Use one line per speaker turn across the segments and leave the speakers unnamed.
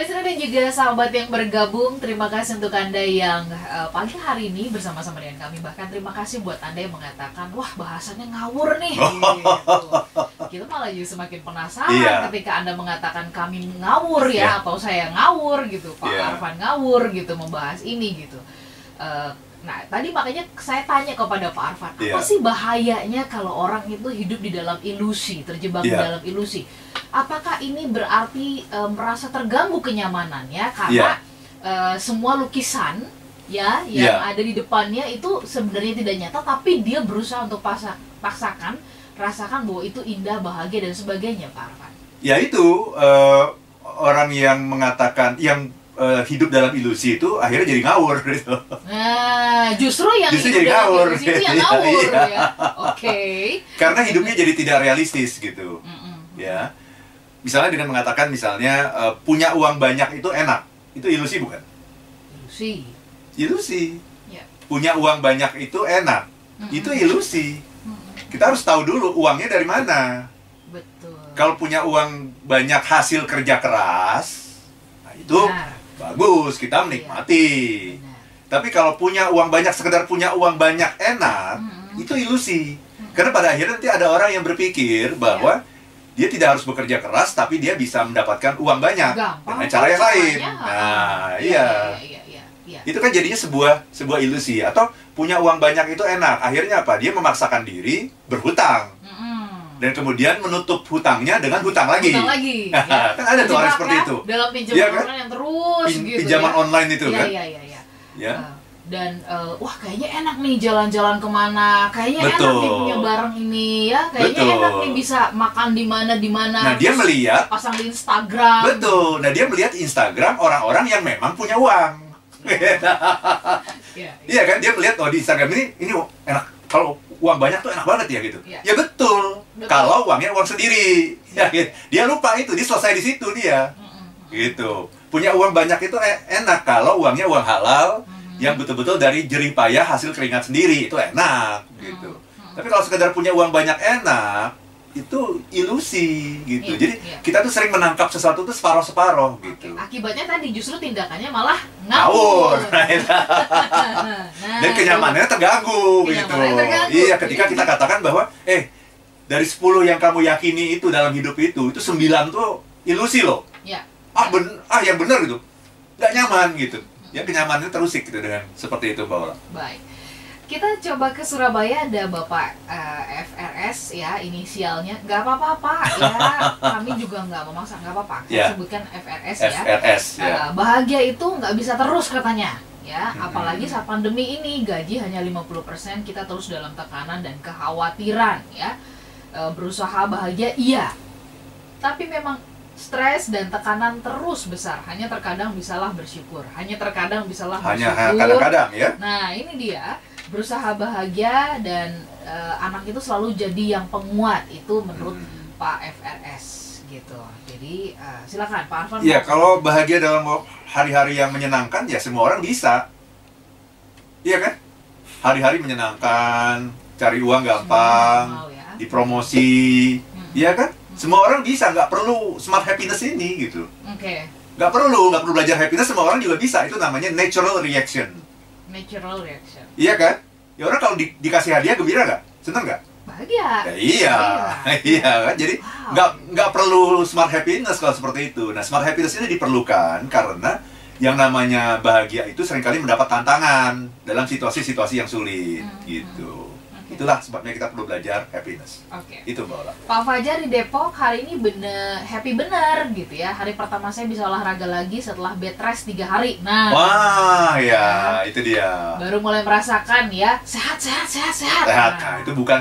Listener dan juga sahabat yang bergabung, terima kasih untuk Anda yang uh, pagi hari ini bersama-sama dengan kami. Bahkan terima kasih buat Anda yang mengatakan, wah bahasannya ngawur nih. gitu. Kita malah jadi semakin penasaran
Iya.
ketika Anda mengatakan kami ngawur ya,
Iya.
atau saya ngawur gitu, Pak
Iya.
Arfan ngawur gitu membahas ini gitu. Uh, nah, tadi makanya saya tanya kepada Pak Arfan, apa
Iya.
sih bahayanya kalau orang itu hidup di dalam ilusi, terjebak di
Iya.
dalam ilusi? Apakah ini berarti e, merasa terganggu kenyamanannya karena e, semua lukisan ya yang
Iya.
ada di depannya itu sebenarnya tidak nyata tapi dia berusaha untuk paksa, paksakan rasakan bahwa itu indah, bahagia dan sebagainya, Pak Arfan.
Ya itu eh, orang yang mengatakan yang eh, hidup dalam ilusi itu akhirnya jadi ngawur gitu.
Nah, justru yang
Justru jadi ngawur.
itu yang
Iya,
ngawur
iya.
ya. Oke.
Karena hidupnya jadi tidak realistis gitu.
Mm-mm.
Ya. Misalnya dengan mengatakan misalnya eh, punya uang banyak itu enak. Itu ilusi bukan?
Ilusi.
Ilusi.
Ya.
Punya uang banyak itu enak.
Mm-mm.
Itu ilusi.
Mm-mm.
Kita harus tahu dulu uangnya dari mana.
Betul.
Kalau punya uang banyak hasil kerja keras, nah itu. Bagus, kita menikmati.
Benar.
Tapi kalau punya uang banyak, sekedar punya uang banyak enak,
Mm-mm.
itu ilusi. Karena pada akhirnya nanti ada orang yang berpikir bahwa dia tidak harus bekerja keras, tapi dia bisa mendapatkan uang banyak
Gampang
dengan cara yang lain. Nah,
Iya,
iya.
iya, iya, iya.
Itu kan jadinya sebuah sebuah ilusi. Atau punya uang banyak itu enak. Akhirnya apa? Dia memaksakan diri berhutang. Dan kemudian menutup hutangnya dengan hutang lagi.
Hutang lagi. ya.
kan ada tuh orang seperti
ya,
itu.
Dalam pinjaman
Iya kan?
online yang terus
Pin-
gitu
pinjaman
ya.
online itu
Iya,
kan.
iya, iya, iya.
Ya.
Eh, dan eh, wah kayaknya enak nih jalan-jalan ke mana kayaknya enak
Betul.
nih punya barang ini ya kayaknya
Betul.
enak nih bisa makan di mana di mana
Nah, dia melihat
pasang di Instagram
betul. Nah, dia melihat Instagram orang-orang yang memang punya uang.
Iya, iya.
Iya kan? Dia melihat oh di Instagram ini ini enak. Kalau uang banyak tuh enak banget ya gitu.
Iya.
Ya betul.
Betul.
Kalau uangnya uang sendiri. Ya, gitu. Dia lupa itu, dia selesai di situ dia.
Mm-mm.
Gitu. Punya uang banyak itu e- enak kalau uangnya uang halal
Mhm.
yang betul-betul dari jerih payah hasil keringat sendiri. Itu enak gitu.
Mhm.
Tapi kalau sekedar punya uang banyak enak itu ilusi gitu.
Iya,
Jadi
iya.
kita tuh sering menangkap sesuatu tuh separoh-separoh gitu.
akibatnya tadi justru tindakannya malah
Ngawur. Nah,
Nah,
dan kenyamanannya terganggu gitu.
Terganggu.
Iya, ketika kita katakan bahwa eh dari 10 yang kamu yakini itu dalam hidup itu, itu 9 tuh ilusi loh.
ya
Ah ben ah yang benar gitu. Gak nyaman gitu. Ya kenyamanannya terusik gitu dengan seperti itu Mbak Ola.
Baik. Kita coba ke Surabaya ada Bapak eh, FRS ya inisialnya. Nggak apa-apa Pak ya. Kami juga nggak memaksa nggak apa-apa. Saya
Ya.
sebutkan FRS ya.
FRS ya.
Eh, bahagia itu nggak bisa terus katanya. Ya
Hmm.
apalagi saat pandemi ini gaji hanya 50% kita terus dalam tekanan dan kekhawatiran ya. Eh, berusaha bahagia iya. Tapi memang stres dan tekanan terus besar. Hanya terkadang bisalah bersyukur. Hanya terkadang bisalah
Hanya
bersyukur.
kadang-kadang ya.
Nah, ini dia berusaha bahagia dan eh, anak itu selalu jadi yang penguat itu menurut
Hmm.
Pak FRS gitu. Jadi eh, silakan Pak Arfan.
Iya, kalau bahagia dalam hari-hari yang menyenangkan ya semua orang bisa. Iya kan? Hari-hari menyenangkan, cari uang gampang,
Mau ya.
dipromosi,
Hmm.
iya kan? Semua orang bisa, nggak perlu smart happiness ini gitu.
Oke,
Nggak perlu, nggak perlu belajar happiness, semua orang juga bisa. Itu namanya natural reaction.
Natural reaction.
Iya kan? Ya orang kalau di- dikasih hadiah gembira nggak? Seneng nggak?
Bahagia.
Ya, iya, iya kan? Jadi
Wow.
nggak nggak perlu smart happiness kalau seperti itu. Nah, smart happiness ini diperlukan karena yang namanya bahagia itu sering kali mendapat tantangan dalam situasi-situasi yang sulit,
Hmm,
gitu. Itulah sebabnya kita perlu belajar happiness.
Oke.
Itu Mbak Ola.
Pak Fajar di Depok hari ini bener happy bener gitu ya. Hari pertama saya bisa olahraga lagi setelah bed rest tiga hari. Nah,
Wah, ya, itu dia.
baru mulai merasakan ya sehat sehat sehat sehat.
Sehat. Nah, itu bukan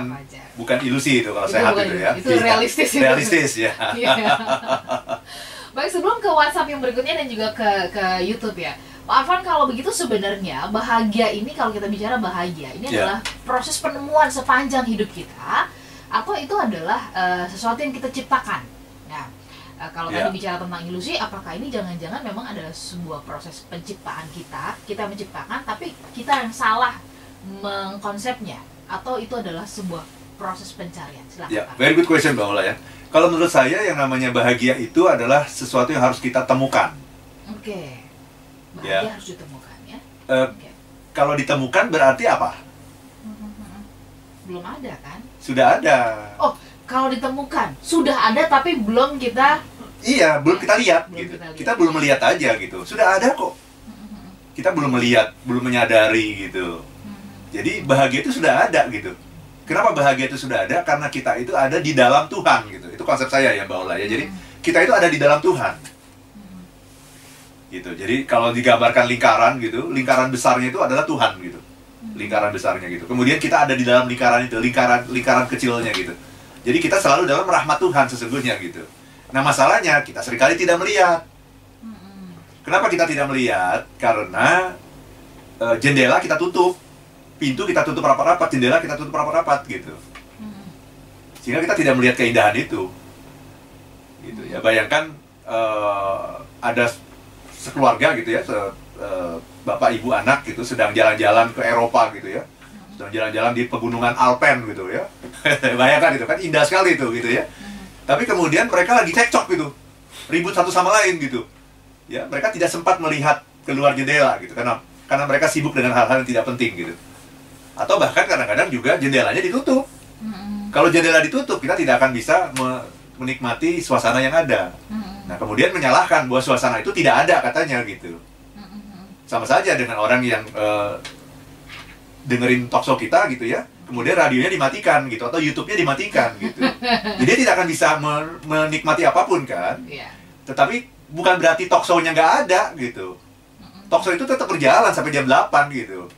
bukan ilusi itu kalau
Itu
sehat
bukan
itu ya.
itu realistis itu.
Realistis ya.
Iya. Baik sebelum ke WhatsApp yang berikutnya dan juga ke ke YouTube ya. Pak Arfan kalau begitu sebenarnya bahagia ini kalau kita bicara bahagia ini
Ya.
adalah proses penemuan sepanjang hidup kita atau itu adalah eh, sesuatu yang kita ciptakan. Nah, eh, kalau
Ya.
tadi bicara tentang ilusi, apakah ini jangan-jangan memang adalah sebuah proses penciptaan kita, kita menciptakan, tapi kita yang salah mengkonsepnya, atau itu adalah sebuah proses pencarian? Silakan.
Ya,
Pak.
very good question Mbak Ola ya. Kalau menurut saya yang namanya bahagia itu adalah sesuatu yang harus kita temukan.
Oke.
Ya.
Bahagia harus ditemukan ya.
Eh,
Oke.
kalau ditemukan berarti apa?
Belum ada kan?
Sudah ada.
Oh, kalau ditemukan sudah ada tapi belum kita
Iya, belum kita lihat
Belum
gitu.
kita lihat.
Kita belum melihat aja gitu. Sudah ada kok. Kita belum melihat, belum menyadari gitu. Jadi bahagia itu sudah ada gitu. Kenapa bahagia itu sudah ada? Karena kita itu ada di dalam Tuhan gitu. Itu konsep saya ya Mbak Ola ya. Jadi kita itu ada di dalam Tuhan. Gitu. Jadi kalau digambarkan lingkaran gitu, lingkaran besarnya itu adalah Tuhan gitu. Lingkaran besarnya gitu. Kemudian kita ada di dalam lingkaran itu, lingkaran lingkaran kecilnya gitu. Jadi kita selalu dalam rahmat Tuhan sesungguhnya gitu. Nah, masalahnya kita sering kali tidak melihat. Kenapa kita tidak melihat? Karena eh, jendela kita tutup, pintu kita tutup rapat-rapat, jendela kita tutup rapat-rapat gitu. Sehingga kita tidak melihat keindahan itu. Gitu ya. Bayangkan eh, ada sekeluarga gitu ya, se- eh, bapak ibu anak gitu sedang jalan-jalan ke Eropa gitu ya. Sedang jalan-jalan di pegunungan Alpen gitu ya. Bayangkan itu kan indah sekali itu gitu ya. Tapi kemudian mereka lagi cekcok gitu. Ribut satu sama lain gitu. Ya, mereka tidak sempat melihat keluar jendela gitu karena karena mereka sibuk dengan hal-hal yang tidak penting gitu. Atau bahkan kadang-kadang juga jendelanya ditutup. Kalau jendela ditutup, kita tidak akan bisa me- menikmati suasana yang ada. Nah, kemudian menyalahkan bahwa suasana itu tidak ada katanya gitu. Sama saja dengan orang yang eh, dengerin talkshow kita gitu ya, kemudian radionya dimatikan gitu atau YouTube-nya dimatikan gitu. Jadi dia tidak akan bisa me- menikmati apa pun kan.
Iya.
Tetapi bukan berarti talkshow-nya nggak ada gitu. Talkshow itu tetap berjalan sampai jam 8 gitu.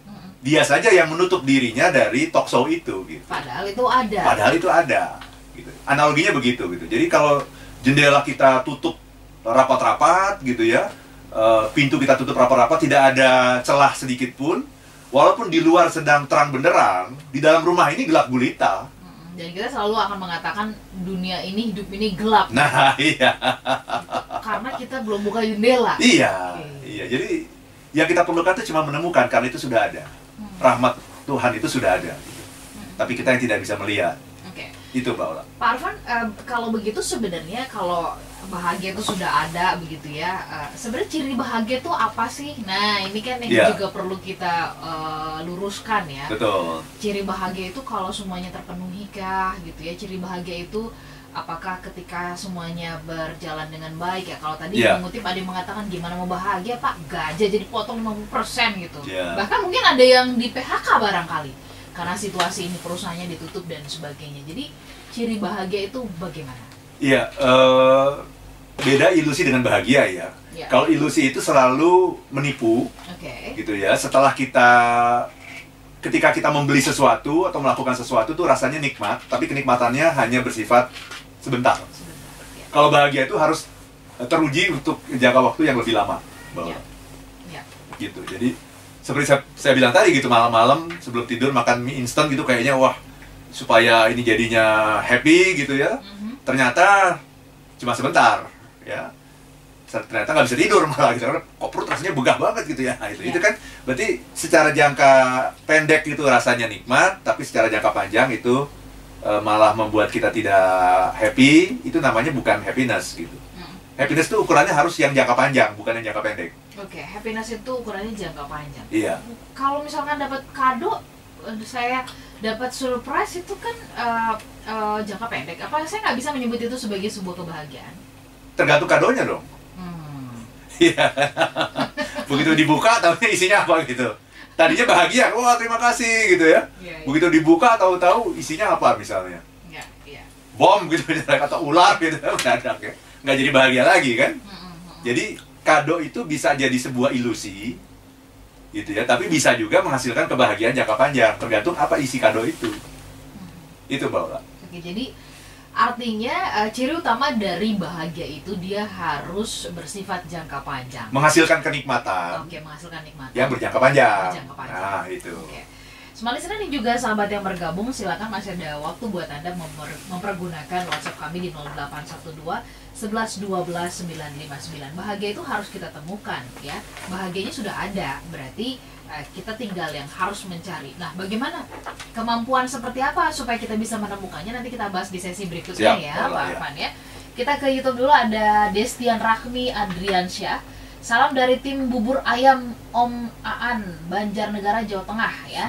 Dia saja yang menutup dirinya dari talkshow itu gitu.
Padahal itu ada.
Padahal itu ada. Gitu. Analoginya begitu gitu. Jadi kalau jendela kita tutup rapat-rapat gitu ya, eh, pintu kita tutup rapat-rapat, tidak ada celah sedikit pun. Walaupun di luar sedang terang benderang, di dalam rumah ini gelap gulita.
Mm, Dan kita selalu akan mengatakan dunia ini hidup ini gelap
Nah, iya,
karena kita belum buka jendela.
iya,
Oke.
iya. Jadi yang kita perlukan itu cuma menemukan karena itu sudah ada. Rahmat Tuhan itu sudah ada. Tapi kita yang tidak bisa melihat. Itu Mbak Ola.
Pak Arfan, eh, kalau begitu sebenarnya kalau bahagia itu sudah ada begitu ya, eh, sebenarnya ciri bahagia itu apa sih? Nah ini kan yang
Iya.
juga perlu kita eh, luruskan ya.
Betul.
Ciri bahagia itu kalau semuanya terpenuhi kah gitu ya? Ciri bahagia itu apakah ketika semuanya berjalan dengan baik ya? Kalau tadi
Iya.
mengutip ada yang mengatakan gimana mau bahagia Pak, gajah jadi potong 50% gitu.
Iya.
Bahkan mungkin ada yang di PHK barangkali karena situasi ini perusahaannya ditutup dan sebagainya. Jadi ciri bahagia itu bagaimana?
Iya, eh, beda ilusi dengan bahagia ya.
Ya.
Kalau ilusi itu selalu menipu,
Oke.
gitu ya. Setelah kita, ketika kita membeli sesuatu atau melakukan sesuatu tuh rasanya nikmat, tapi kenikmatannya hanya bersifat sebentar.
Sebentar. Ya.
Kalau bahagia itu harus eh, teruji untuk jangka waktu yang lebih lama, Mbak
Ya.
Ola.
Ya.
gitu. Jadi seperti saya, saya bilang tadi gitu malam-malam sebelum tidur makan mie instan gitu kayaknya wah supaya ini jadinya happy gitu ya.
Mhm.
ternyata cuma sebentar ya ternyata nggak bisa tidur malah gitu karena kok perut rasanya begah banget gitu ya Nah, itu
Ya.
itu kan berarti secara jangka pendek itu rasanya nikmat tapi secara jangka panjang itu eh, malah membuat kita tidak happy itu namanya bukan happiness gitu
Mm.
happiness itu ukurannya harus yang jangka panjang bukan yang jangka pendek
Oke, happiness itu ukurannya jangka panjang.
iya
Kalau misalkan dapat kado, saya dapat surprise itu kan eh, eh, jangka pendek. Apa saya nggak bisa menyebut itu sebagai sebuah kebahagiaan?
tergantung kadonya dong
Hmm.
Iya. Begitu dibuka tahunya isinya apa gitu. Tadinya bahagia, wah terima kasih gitu ya.
Iya, iya.
Begitu dibuka tahu-tahu isinya apa misalnya.
Iya, iya.
Bom gitu atau ular gitu mendadak ya. Nggak jadi bahagia lagi kan.
Mm, mm, mm.
Jadi kado itu bisa jadi sebuah ilusi gitu ya, tapi bisa juga menghasilkan kebahagiaan jangka panjang tergantung apa isi kado itu. Itu Mbak Ola.
Oke, jadi artinya eh, ciri utama dari bahagia itu dia harus bersifat jangka panjang.
Menghasilkan kenikmatan
Oke, menghasilkan nikmat.
yang berjangka panjang.
Berjangka panjang.
Nah, itu.
Oke. Listener dan juga sahabat yang bergabung, silakan masih ada waktu buat Anda memper- mempergunakan WhatsApp kami di 0812 11 12 959. Bahagia itu harus kita temukan ya. Bahagianya sudah ada, berarti eh, kita tinggal yang harus mencari. Nah, bagaimana kemampuan seperti apa supaya kita bisa menemukannya? Nanti kita bahas di sesi berikutnya
Siap,
ya, Pak
ya.
Arfan ya. Kita ke YouTube dulu ada Destian Rahmi Adriansyah. Salam dari tim bubur ayam Om Aan, Banjarnegara, Jawa Tengah ya.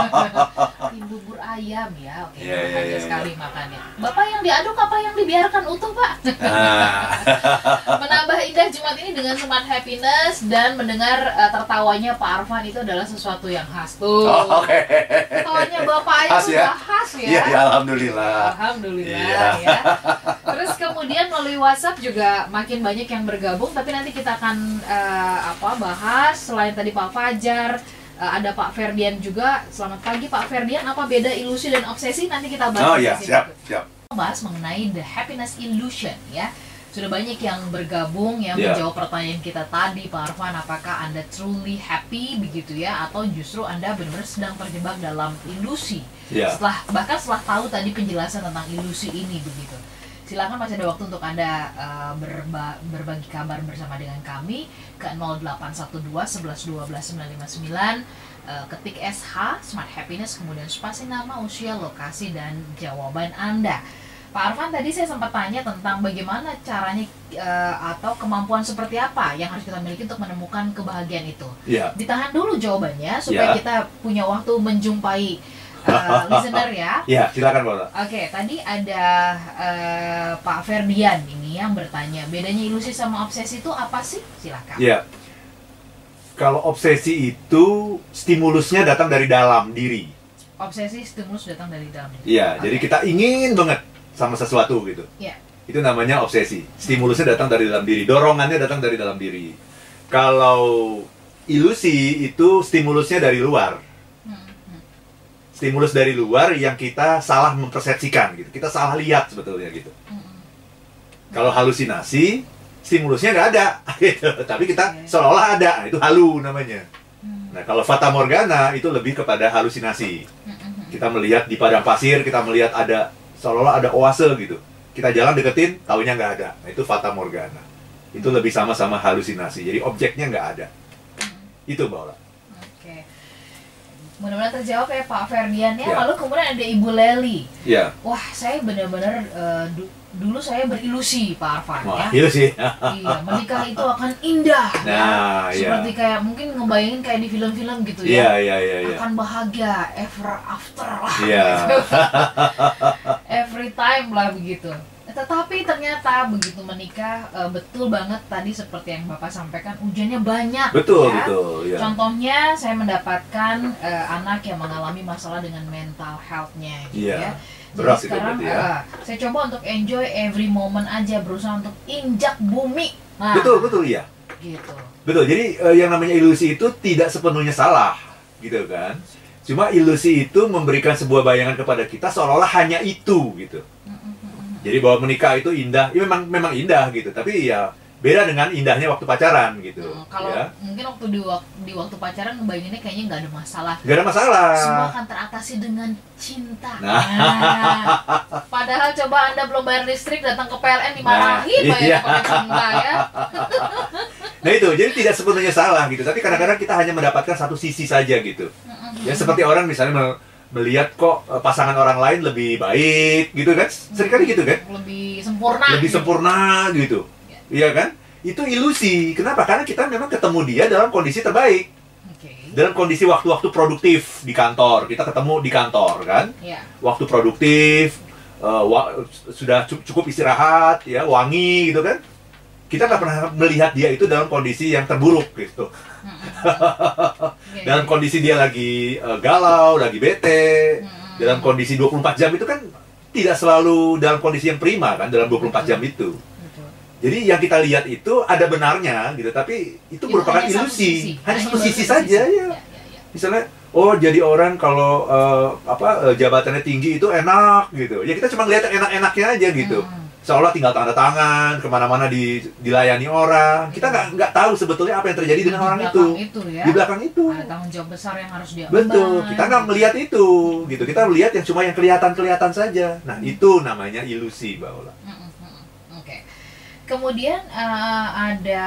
tim bubur ayam ya, oke
Iya, iya,
bahagia
iya,
sekali makannya. Bapak yang diaduk apa yang dibiarkan utuh Pak?
Nah,
Menambah indah Jumat ini dengan smart happiness dan mendengar eh, tertawanya Pak Arfan itu adalah sesuatu yang khas tuh.
oh, oke.
Tertawanya Bapak aja
Khas ya?
khas ya.
Iya, ya, alhamdulillah.
Alhamdulillah
Iya.
ya. Kemudian melalui WhatsApp juga makin banyak yang bergabung, tapi nanti kita akan eh, apa bahas selain tadi Pak Fajar, eh, ada Pak Ferdian juga. Selamat pagi Pak Ferdian, apa beda ilusi dan obsesi? Nanti kita bahas.
Oh iya, siap, siap.
Bahas mengenai the happiness illusion ya. Sudah banyak yang bergabung yang
Iya.
menjawab pertanyaan kita tadi Pak Arfan, apakah Anda truly happy begitu ya atau justru Anda benar-benar sedang terjebak dalam ilusi?
Iya.
setelah bahkan setelah tahu tadi penjelasan tentang ilusi ini begitu silakan masih ada waktu untuk anda uh, berba- berbagi kabar bersama dengan kami ke 0812 11 12 959 uh, ketik SH Smart Happiness kemudian spasi nama usia lokasi dan jawaban anda Pak Arfan tadi saya sempat tanya tentang bagaimana caranya uh, atau kemampuan seperti apa yang harus kita miliki untuk menemukan kebahagiaan itu
Iya.
ditahan dulu jawabannya supaya
Ya.
kita punya waktu menjumpai uh, listener ya.
Iya, silakan.
Oke, tadi ada uh, Pak Ferdian ini yang bertanya, bedanya ilusi sama obsesi itu apa sih? Silakan.
Iya. Kalau obsesi itu stimulusnya datang dari dalam diri.
Obsesi stimulus datang dari dalam diri.
Iya,
Oke.
jadi kita ingin banget sama sesuatu gitu.
Iya.
Itu namanya obsesi. Stimulusnya datang dari dalam diri, dorongannya datang dari dalam diri. Kalau ilusi itu stimulusnya dari luar. Stimulus dari luar yang kita salah mempersepsikan gitu. Kita salah lihat sebetulnya gitu. Kalau halusinasi, stimulusnya nggak ada gitu. Tapi kita seolah-olah ada. Itu halu namanya.
Hmm,
Nah, kalau fata morgana itu lebih kepada halusinasi. Kita melihat di padang pasir, kita melihat ada seolah-olah ada oase gitu. Kita jalan deketin, taunya nggak ada. Nah, itu fata morgana. Itu lebih sama-sama halusinasi. Jadi objeknya nggak ada. Itu Mbak Ola.
Mudah-mudahan terjawab ya Pak Ferdian ya.
Ya.
Lalu kemudian ada Ibu Leli.
Iya.
Wah, saya benar-benar du- dulu saya berilusi Pak Arfan
Wah,
ya.
itu sih.
iya, menikah itu akan indah ya.
Nah, iya.
Seperti kayak mungkin ngebayangin kayak di film-film gitu
Iya,
ya.
iya, iya, iya.
Akan bahagia ever after lah.
Iya.
Every time lah begitu. Tetapi ternyata begitu menikah eh, betul banget tadi seperti yang Bapak sampaikan ujiannya banyak.
Betul,
ya.
betul, ya.
Contohnya saya mendapatkan eh, anak yang mengalami masalah dengan mental health-nya gitu
Iya.
ya.
Berat
Jadi sekarang
ya.
eh, saya coba untuk enjoy every moment aja berusaha untuk injak bumi. Nah,
Betul, betul, iya.
Gitu.
Betul. Jadi eh, yang namanya ilusi itu tidak sepenuhnya salah, gitu kan? Cuma ilusi itu memberikan sebuah bayangan kepada kita seolah-olah hanya itu, gitu. Jadi bahwa menikah itu indah, ya memang memang indah gitu. Tapi ya beda dengan indahnya waktu pacaran gitu.
Hmm, kalau
ya.
mungkin waktu di waktu, di waktu pacaran ngebayanginnya kayaknya nggak ada masalah.
Gak ada masalah.
Semua akan teratasi dengan cinta.
Nah.
Nah, padahal coba anda belum bayar listrik datang ke PLN dimarahin
Nah,
bayar
iya.
pakai cinta ya.
Nah itu, jadi tidak sepenuhnya salah gitu. Tapi kadang-kadang kita hanya mendapatkan satu sisi saja gitu. Ya seperti orang misalnya melihat kok eh, pasangan orang lain lebih baik gitu kan. Seringkali gitu kan.
lebih sempurna.
Lebih
gitu.
sempurna gitu.
Ya.
Iya kan? Itu ilusi. Kenapa? Karena kita memang ketemu dia dalam kondisi terbaik.
Oke.
Dalam kondisi waktu-waktu produktif di kantor. Kita ketemu di kantor kan.
Ya.
waktu produktif, eh, wa- sudah cu- cukup istirahat, ya wangi gitu kan. Kita nggak pernah melihat dia itu dalam kondisi yang terburuk gitu. Dalam kondisi dia lagi eh, galau, lagi bete, dalam kondisi 24 jam itu kan tidak selalu dalam kondisi yang prima kan dalam 24 jam itu.
Betul.
Jadi yang kita lihat itu ada benarnya gitu, tapi itu merupakan
hanya satu
ilusi.
sisi.
Hanya satu sisi saja ya.
ya, ya, ya.
misalnya oh jadi orang kalau eh, apa eh, jabatannya tinggi itu enak gitu ya kita cuma lihat enak-enaknya aja gitu
Hmm.
Seolah tinggal tanda tangan ke mana-mana di, dilayani orang kita nggak nggak tahu sebetulnya apa yang terjadi dengan
Di
orang itu
itu ya.
di belakang itu
Ada tanggung jawab besar yang harus dia
betul kita nggak melihat itu gitu kita melihat yang cuma yang kelihatan-kelihatan saja nah itu namanya ilusi mbak Ola
Mm, mm, mm. Oke. Kemudian eh, ada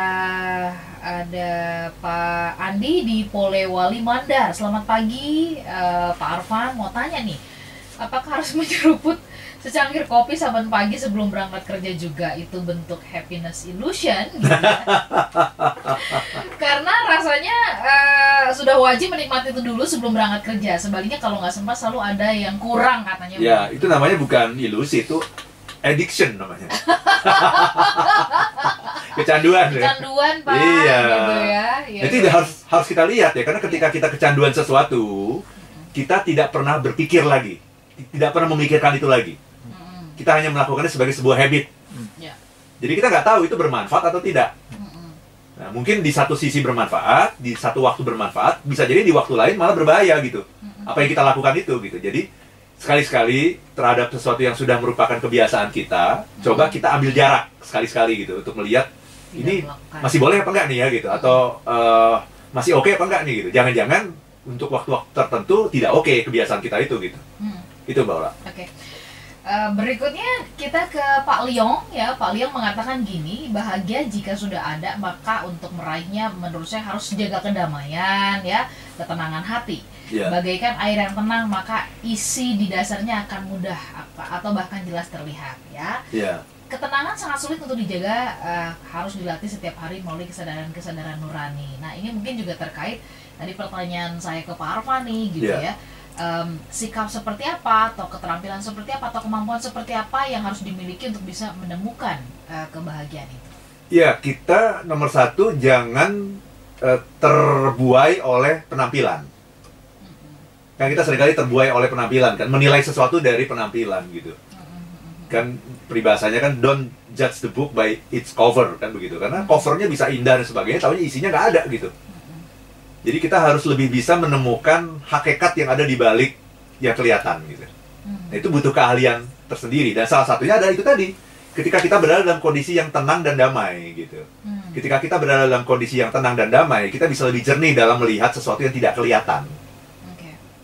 ada Pak Andi di Polewali Mandar. Selamat pagi eh, Pak Arfan. Mau tanya nih, apakah harus menyeruput secangkir kopi saban pagi sebelum berangkat kerja juga itu bentuk happiness illusion gitu ya. karena rasanya eh, sudah wajib menikmati itu dulu sebelum berangkat kerja sebaliknya kalau nggak sempat selalu ada yang kurang katanya
Ya, itu namanya bukan ilusi, itu addiction namanya. Kecanduan ya.
kecanduan pak
Iya.
gitu ya, ya
Itu harus harus kita lihat ya, karena ketika kita kecanduan sesuatu, kita tidak pernah berpikir lagi, tidak pernah memikirkan itu lagi. Kita hanya melakukannya sebagai sebuah habit.
Ya.
Jadi kita nggak tahu itu bermanfaat atau tidak. Nah, mungkin di satu sisi bermanfaat, di satu waktu bermanfaat, bisa jadi di waktu lain malah berbahaya gitu. Apa yang kita lakukan itu gitu. Jadi sekali-sekali terhadap sesuatu yang sudah merupakan kebiasaan kita, coba kita ambil jarak sekali-sekali gitu untuk melihat
Tidak
ini
melakukan.
masih boleh apa enggak nih ya gitu atau eh, masih oke apa enggak nih gitu. Jangan-jangan untuk waktu-waktu tertentu tidak oke kebiasaan kita itu gitu.
Mm.
Itu Mbak Ola.
Oke. Eh, berikutnya kita ke Pak Liong ya. Pak Liong mengatakan gini, bahagia jika sudah ada maka untuk meraihnya menurut saya harus jaga kedamaian ya, ketenangan hati.
Iya.
Bagaikan air yang tenang maka isi di dasarnya akan mudah apa- atau bahkan jelas terlihat ya.
Iya.
Ketenangan sangat sulit untuk dijaga, eh, harus dilatih setiap hari melalui kesadaran-kesadaran nurani. Nah ini mungkin juga terkait tadi pertanyaan saya ke Pak Arfa nih gitu
Iya.
ya. Em, sikap seperti apa atau keterampilan seperti apa atau kemampuan seperti apa yang harus dimiliki untuk bisa menemukan eh, kebahagiaan itu.
Ya, kita nomor satu jangan eh, terbuai oleh penampilan.
Mm-mm.
Kan kita sering kali terbuai oleh penampilan kan, menilai sesuatu dari penampilan gitu.
Mm-mm.
Kan peribahasanya kan don't judge the book by its cover kan begitu. Karena covernya bisa indah dan sebagainya, tapi isinya nggak ada gitu. Jadi kita harus lebih bisa menemukan hakikat yang ada di balik yang kelihatan gitu.
Mm.
Nah, itu butuh keahlian tersendiri dan salah satunya adalah itu tadi. Ketika kita berada dalam kondisi yang tenang dan damai gitu.
Mm.
Ketika kita berada dalam kondisi yang tenang dan damai, kita bisa lebih jernih dalam melihat sesuatu yang tidak kelihatan.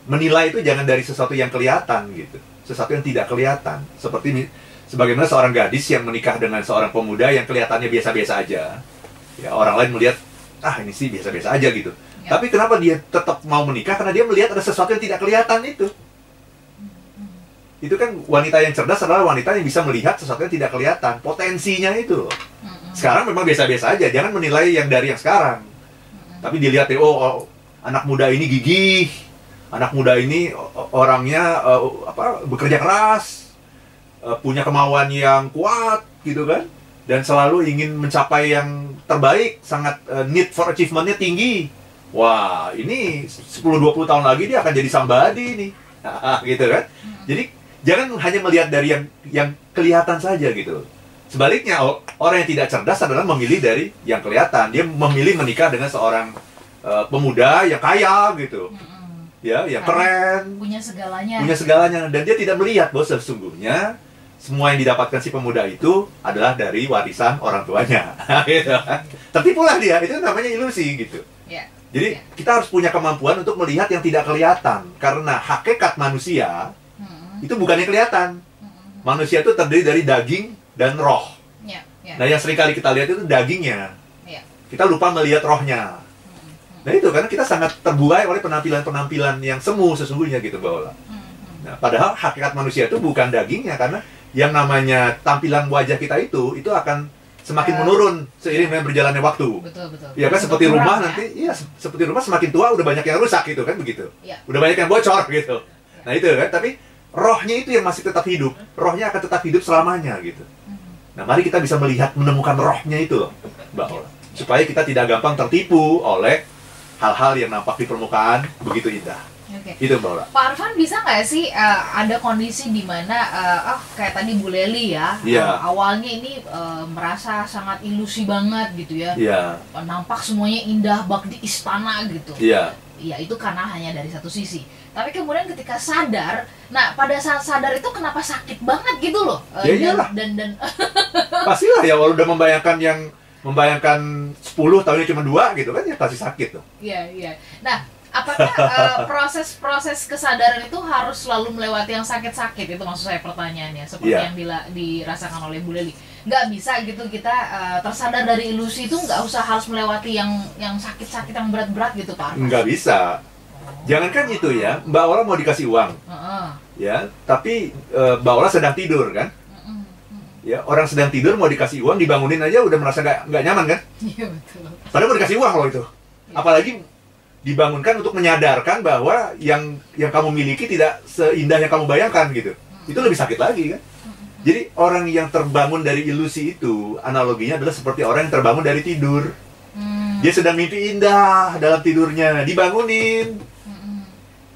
Menilai itu jangan dari sesuatu yang kelihatan gitu. Sesuatu yang tidak kelihatan. Seperti sebagaimana seorang gadis yang menikah dengan seorang pemuda yang kelihatannya biasa-biasa aja. Ya, orang lain melihat, ah ini sih biasa-biasa aja gitu.
Ya.
Tapi kenapa dia tetap mau menikah? Karena dia melihat ada sesuatu yang tidak kelihatan itu.
Mm.
Itu kan wanita yang cerdas adalah wanita yang bisa melihat sesuatu yang tidak kelihatan. Potensinya itu.
Mm-mm.
Sekarang memang biasa-biasa aja. Jangan menilai yang dari yang sekarang.
Mm-mm.
Tapi dilihat ya, oh, oh, anak muda ini gigih, anak muda ini orangnya eh, apa bekerja keras, eh, punya kemauan yang kuat gitu kan, dan selalu ingin mencapai yang terbaik, sangat eh, need for achievementnya tinggi. Wah, ini 10-20 tahun lagi dia akan jadi somebody nih, gitu kan. Jadi jangan hanya melihat dari yang yang kelihatan saja gitu. Sebaliknya orang yang tidak cerdas adalah memilih dari yang kelihatan. Dia memilih menikah dengan seorang eh, pemuda yang kaya gitu, ya, yang keren,
punya segalanya.
punya segalanya dan dia tidak melihat bahwa sesungguhnya semua yang didapatkan si pemuda itu adalah dari warisan orang tuanya. gitu kan. Tertipulah dia, itu namanya ilusi gitu.
Ya.
Jadi kita harus punya kemampuan untuk melihat yang tidak kelihatan karena hakikat manusia
Mm-mm.
itu bukan yang kelihatan.
Mm-mm.
Manusia itu terdiri dari daging dan roh.
Ya, ya.
Nah, yang sering kali kita lihat itu dagingnya.
Ya.
Kita lupa melihat rohnya.
Mm-mm.
Nah, itu karena kita sangat terbuai oleh penampilan-penampilan yang semu sesungguhnya gitu, Ola.
Mm-mm.
Nah, padahal hakikat manusia itu bukan dagingnya karena yang namanya tampilan wajah kita itu itu akan semakin
Eh,
menurun seiring dengan berjalannya waktu.
Betul, betul.
Ya kan seperti rumah
ya.
nanti, iya se- seperti rumah semakin tua udah banyak yang rusak gitu kan begitu.
Iya.
Udah banyak yang bocor gitu. Nah, itu kan tapi rohnya itu yang masih tetap hidup. Rohnya akan tetap hidup selamanya gitu.
Mm.
Nah, mari kita bisa melihat menemukan rohnya itu loh, Mbak Ola. Supaya kita tidak gampang tertipu oleh hal-hal yang nampak di permukaan begitu indah.
Oke.
Itu Mbak.
Pak Arfan bisa nggak sih eh, ada kondisi di mana eh, ah kayak tadi Bu Leli ya
Iya.
eh, awalnya ini eh, merasa sangat ilusi banget gitu ya
Iya,
nampak semuanya indah bak di istana gitu
iya.
ya itu karena hanya dari satu sisi tapi kemudian ketika sadar nah pada saat sadar itu kenapa sakit banget gitu loh Eh,
Ya
dan,
iyalah.
dan dan
Pastilah ya kalau udah membayangkan yang membayangkan 10 tahunnya cuma dua gitu kan ya pasti sakit tuh.
Iya, iya. Nah, apakah eh, proses-proses kesadaran itu harus selalu melewati yang sakit-sakit? Itu maksud saya pertanyaannya, seperti
Iya.
yang dila- dirasakan oleh Bu Leli. Nggak bisa gitu kita eh, tersadar dari ilusi itu nggak usah harus melewati yang yang sakit-sakit yang berat-berat gitu, Pak.
Nggak bisa. Jangankan itu ya, Mbak Ola mau dikasih uang.
Heeh.
Ya, tapi eh, Mbak Ola sedang tidur kan? Ya, orang sedang tidur mau dikasih uang dibangunin aja udah merasa nggak nggak nyaman kan?
Iya betul.
Padahal mau dikasih uang loh itu. Apalagi dibangunkan untuk menyadarkan bahwa yang yang kamu miliki tidak seindah yang kamu bayangkan gitu. Itu lebih sakit lagi kan? Jadi orang yang terbangun dari ilusi itu analoginya adalah seperti orang yang terbangun dari tidur.
Hmm,
Dia sedang mimpi indah dalam tidurnya, dibangunin.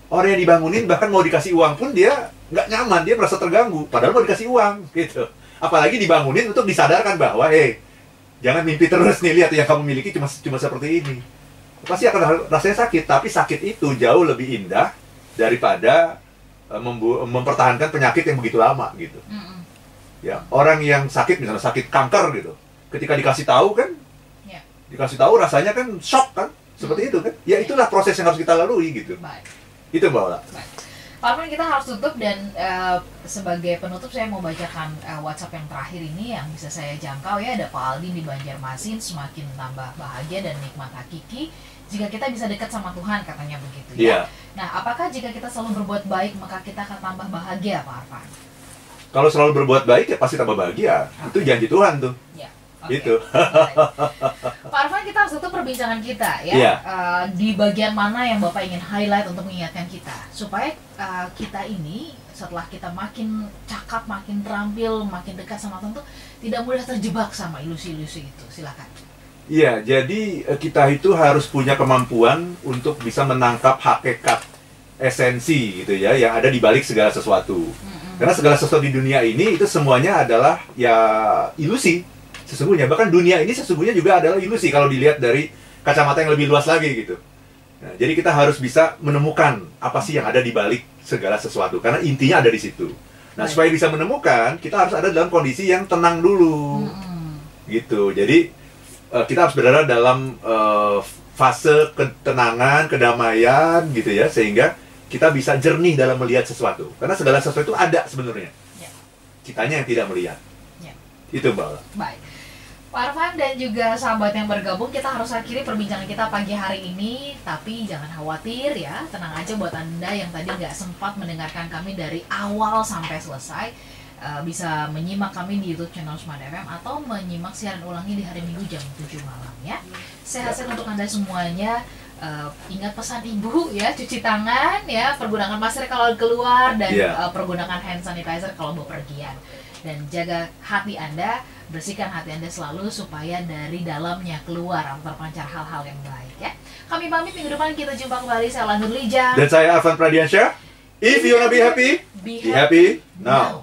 Orang yang dibangunin bahkan mau dikasih uang pun dia nggak nyaman, dia merasa terganggu. Padahal mau dikasih uang gitu. Apalagi dibangunin untuk disadarkan bahwa, eh jangan mimpi terus nih lihat yang kamu miliki cuma cuma seperti ini. Pasti akan rasanya sakit, tapi sakit itu jauh lebih indah daripada eh, membu- mempertahankan penyakit yang begitu lama gitu.
Mm-mm.
Ya, orang yang sakit misalnya sakit kanker gitu. Ketika dikasih tahu kan,
Ya.
dikasih tahu rasanya kan shock kan, seperti itu kan. Ya itulah proses yang harus kita lalui gitu.
Baik.
Itu Mbak Ola.
Pak Arman kita harus tutup dan eh, sebagai penutup saya mau bacakan eh, WhatsApp yang terakhir ini yang bisa saya jangkau ya ada Pak Aldi di Banjarmasin semakin tambah bahagia dan nikmat hakiki jika kita bisa dekat sama Tuhan katanya begitu ya.
Iya.
Nah, apakah jika kita selalu berbuat baik maka kita akan tambah bahagia Pak Arfan?
Kalau selalu berbuat baik ya pasti tambah bahagia. Itu janji Tuhan tuh.
Ya. oke.
Gitu.
Baik. Pak Arfan kita harus tutup perbincangan kita ya.
Iya.
Eh, di bagian mana yang Bapak ingin highlight untuk mengingatkan kita supaya eh, kita ini setelah kita makin cakap, makin terampil, makin dekat sama Tuhan tuh tidak mudah terjebak sama ilusi-ilusi itu. Silakan.
Iya, jadi eh, kita itu harus punya kemampuan untuk bisa menangkap hakikat esensi gitu ya yang ada di balik segala sesuatu. Karena segala sesuatu di dunia ini itu semuanya adalah ya ilusi sesungguhnya. Bahkan dunia ini sesungguhnya juga adalah ilusi kalau dilihat dari kacamata yang lebih luas lagi gitu. Nah, jadi kita harus bisa menemukan apa sih yang ada di balik segala sesuatu karena intinya ada di situ. Nah, supaya bisa menemukan, kita harus ada dalam kondisi yang tenang dulu. Gitu. Jadi eh, kita harus berada dalam eh, fase ketenangan, kedamaian gitu ya sehingga kita bisa jernih dalam melihat sesuatu. Karena segala sesuatu itu ada sebenarnya.
Ya.
Kitanya yang tidak melihat.
Ya.
Itu Mbak.
Baik. Pak Arfan dan juga sahabat yang bergabung, kita harus akhiri perbincangan kita pagi hari ini. Tapi jangan khawatir ya, tenang aja buat Anda yang tadi nggak sempat mendengarkan kami dari awal sampai selesai. Eh, bisa menyimak kami di YouTube channel Smart FM atau menyimak siaran ulangnya di hari Minggu jam 7 malam ya. Sehat-sehat untuk Anda semuanya. Eh, ingat pesan ibu ya, cuci tangan ya, pergunakan masker kalau keluar dan
Iya.
eh, pergunakan hand sanitizer kalau mau pergian dan jaga hati Anda, bersihkan hati Anda selalu supaya dari dalamnya keluar terpancar hal-hal yang baik ya. Kami pamit minggu depan kita jumpa kembali saya Lanur Lijang.
Dan saya Arfan Pradiansyah. If you wanna be happy,
Be
be happy now.